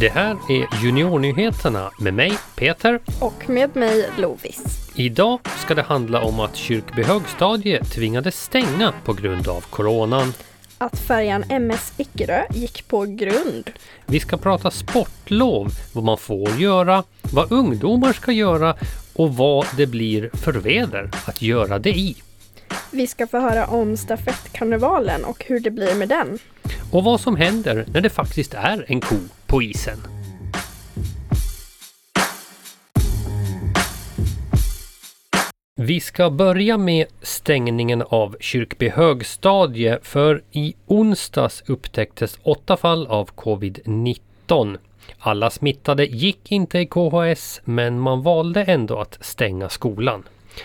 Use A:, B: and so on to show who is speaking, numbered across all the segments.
A: Det här är Juniornyheterna med mig, Peter.
B: Och med mig, Lovis.
A: Idag ska det handla om att Kyrkby högstadie tvingades stänga på grund av coronan.
B: Att färjan MS Ickerö gick på grund.
A: Vi ska prata sportlov, vad man får göra, vad ungdomar ska göra och vad det blir för väder att göra det i.
B: Vi ska få höra om stafettkarnevalen och hur det blir med den.
A: Och vad som händer när det faktiskt är en ko på isen. Vi ska börja med stängningen av Kyrkby högstadie för i onsdags upptäcktes åtta fall av covid-19. Alla smittade gick inte i KHS men man valde ändå att stänga skolan.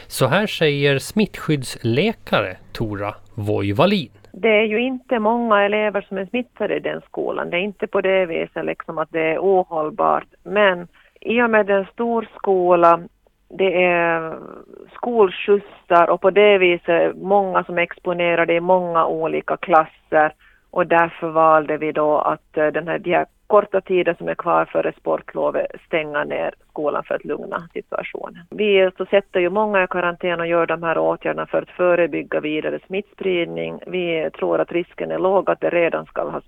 A: Så här säger smittskyddsläkare Tora Voivalin.
C: Det är ju inte många elever som är smittade i den skolan. Det är inte på det viset liksom att det är ohållbart. Men i och med en stor skola, det är skolskjutsar och på det viset många som är exponerade i många olika klasser och därför valde vi då att eh, den här, de här korta tiden som är kvar före sportlovet stänga ner skolan för att lugna situationen. Vi så sätter ju många i karantän och gör de här åtgärderna för att förebygga vidare smittspridning. Vi tror att risken är låg att det redan ska ha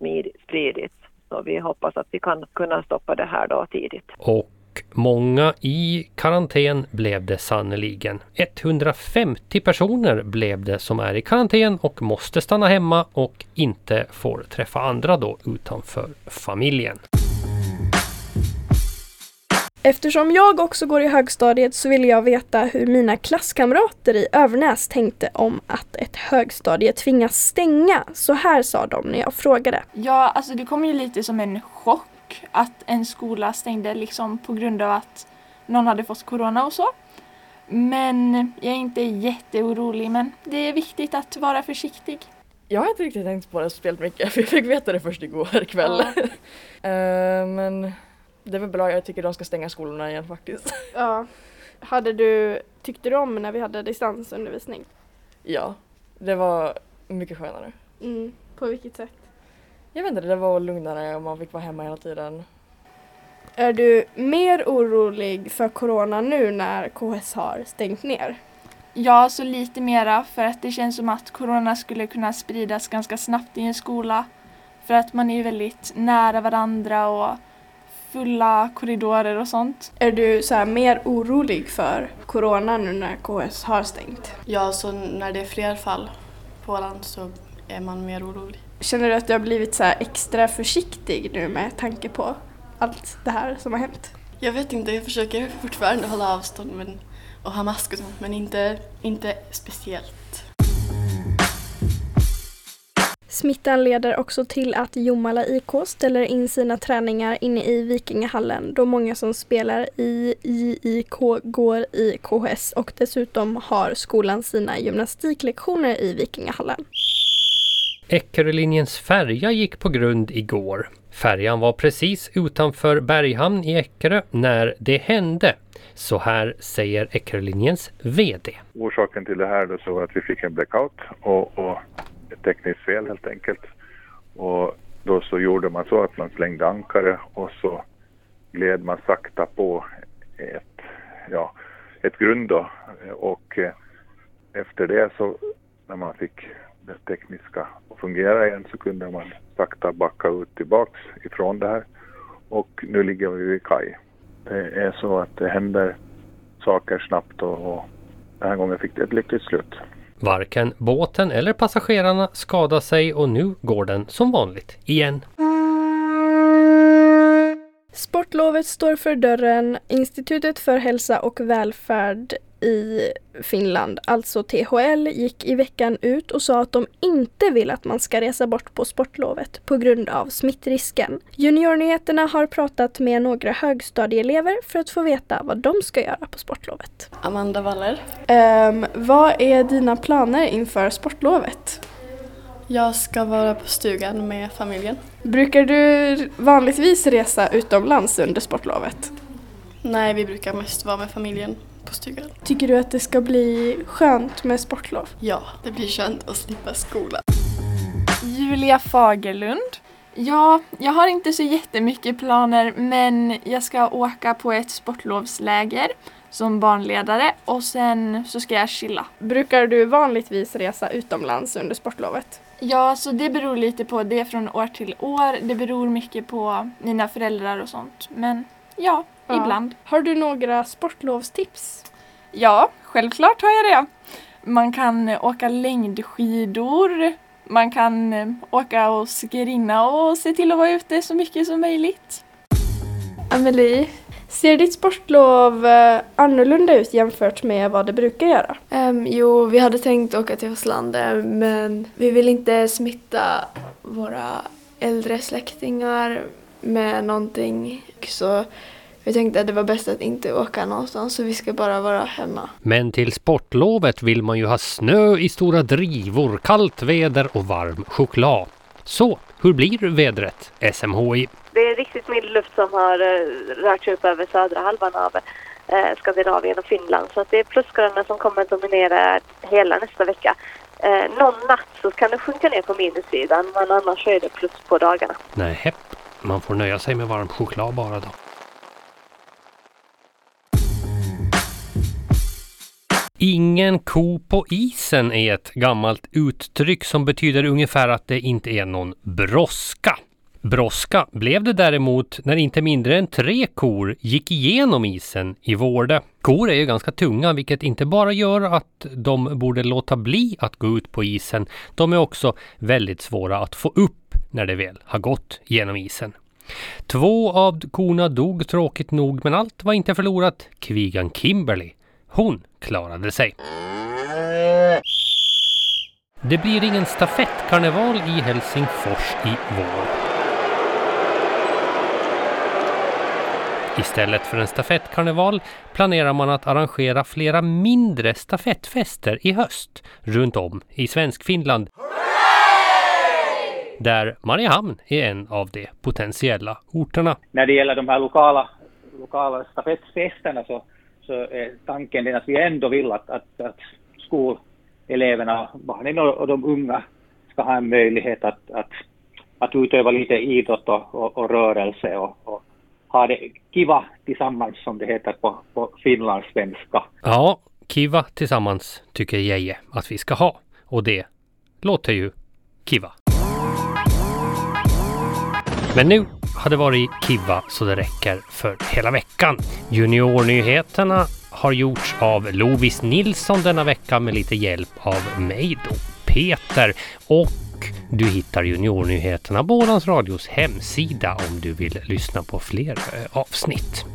C: spridits. Så vi hoppas att vi kan kunna stoppa det här då tidigt.
A: Och många i karantän blev det sannoliken. 150 personer blev det som är i karantän och måste stanna hemma och inte får träffa andra då utanför familjen.
B: Eftersom jag också går i högstadiet så vill jag veta hur mina klasskamrater i Övernäs tänkte om att ett högstadie tvingas stänga. Så här sa de när jag frågade.
D: Ja, alltså det kom ju lite som en chock att en skola stängde liksom på grund av att någon hade fått corona och så. Men jag är inte jätteorolig men det är viktigt att vara försiktig.
E: Jag har inte riktigt tänkt på det speciellt mycket för jag fick veta det först igår kväll. Ja. uh, men det är väl bra, jag tycker de ska stänga skolorna igen faktiskt.
B: Ja. Hade du, tyckte du om när vi hade distansundervisning?
E: Ja, det var mycket skönare.
B: Mm, på vilket sätt?
E: Jag vet inte, det var lugnare och man fick vara hemma hela tiden.
B: Är du mer orolig för corona nu när KS har stängt ner?
D: Ja, så lite mera för att det känns som att corona skulle kunna spridas ganska snabbt i en skola. För att man är väldigt nära varandra och fulla korridorer och sånt.
B: Är du så mer orolig för corona nu när KS har stängt?
F: Ja, så när det är fler fall på land så är man mer orolig.
B: Känner du att du har blivit så extra försiktig nu med tanke på allt det här som har hänt?
F: Jag vet inte, jag försöker fortfarande hålla avstånd men, och ha mask och sånt men inte, inte speciellt.
B: Smittan leder också till att Jomala IK ställer in sina träningar inne i Vikingahallen då många som spelar i JIK går i KHS och dessutom har skolan sina gymnastiklektioner i Vikingahallen.
A: Eckerölinjens färja gick på grund igår. Färjan var precis utanför Berghamn i Eckerö när det hände. Så här säger Eckerölinjens VD.
G: Orsaken till det här då så var att vi fick en blackout och, och ett tekniskt fel helt enkelt. Och då så gjorde man så att man slängde ankare och så gled man sakta på ett, ja, ett grund då. Och eh, efter det så när man fick det tekniska att fungera igen så kunde man sakta backa ut tillbaks ifrån det här. Och nu ligger vi vid kaj. Det är så att det händer saker snabbt och, och den här gången fick det ett lyckligt slut.
A: Varken båten eller passagerarna skadade sig och nu går den som vanligt igen.
B: Sportlovet står för dörren. Institutet för hälsa och välfärd i Finland, alltså THL, gick i veckan ut och sa att de inte vill att man ska resa bort på sportlovet på grund av smittrisken. Juniornyheterna har pratat med några högstadieelever för att få veta vad de ska göra på sportlovet.
F: Amanda Waller.
B: Um, vad är dina planer inför sportlovet?
F: Jag ska vara på stugan med familjen.
B: Brukar du vanligtvis resa utomlands under sportlovet?
F: Nej, vi brukar mest vara med familjen på stugan.
B: Tycker du att det ska bli skönt med sportlov?
F: Ja, det blir skönt att slippa skolan.
D: Julia Fagerlund. Ja, jag har inte så jättemycket planer men jag ska åka på ett sportlovsläger som barnledare och sen så ska jag chilla.
B: Brukar du vanligtvis resa utomlands under sportlovet?
D: Ja, så det beror lite på, det från år till år. Det beror mycket på mina föräldrar och sånt. Men ja,
B: Ja.
D: ibland.
B: Har du några sportlovstips?
D: Ja, självklart har jag det. Man kan eh, åka längdskidor. Man kan eh, åka och skrinna och se till att vara ute så mycket som möjligt.
B: Amelie, ser ditt sportlov eh, annorlunda ut jämfört med vad det brukar göra?
H: Ehm, jo, vi hade tänkt åka till Vetlanda men vi vill inte smitta våra äldre släktingar med någonting. Så vi tänkte att det var bäst att inte åka någonstans så vi ska bara vara hemma.
A: Men till sportlovet vill man ju ha snö i stora drivor, kallt väder och varm choklad. Så, hur blir vädret, SMHI?
I: Det är riktigt mild luft som har eh, rört sig upp över södra halvan av eh, Skandinavien och Finland. Så att det är plusgraderna som kommer att dominera hela nästa vecka. Eh, någon natt så kan det sjunka ner på minussidan men annars är det plus på dagarna.
A: Nej, man får nöja sig med varm choklad bara då. Ingen ko på isen är ett gammalt uttryck som betyder ungefär att det inte är någon brådska. Brådska blev det däremot när inte mindre än tre kor gick igenom isen i Vårde. Kor är ju ganska tunga vilket inte bara gör att de borde låta bli att gå ut på isen. De är också väldigt svåra att få upp när det väl har gått genom isen. Två av korna dog tråkigt nog men allt var inte förlorat. Kvigan Kimberly, hon klarade sig. Det blir ingen stafettkarneval i Helsingfors i vår. Istället för en stafettkarneval planerar man att arrangera flera mindre stafettfester i höst runt om i Svenskfinland. Där Mariehamn är en av de potentiella orterna.
J: när det gäller de här lokala, lokala stafettfesterna så, så är tanken den att vi ändå vill att, att, att skoleleverna, barnen och, och de unga ska ha en möjlighet att, att, att utöva lite idrott och, och, och rörelse och ha det kiva tillsammans som det heter på, på finlandssvenska.
A: Ja, kiva tillsammans tycker Jeje att vi ska ha. Och det låter ju kiva. Men nu har det varit kiva så det räcker för hela veckan. Juniornyheterna har gjorts av Lovis Nilsson denna vecka med lite hjälp av mig då, Peter. Och du hittar Juniornyheterna på Ålands Radios hemsida om du vill lyssna på fler eh, avsnitt.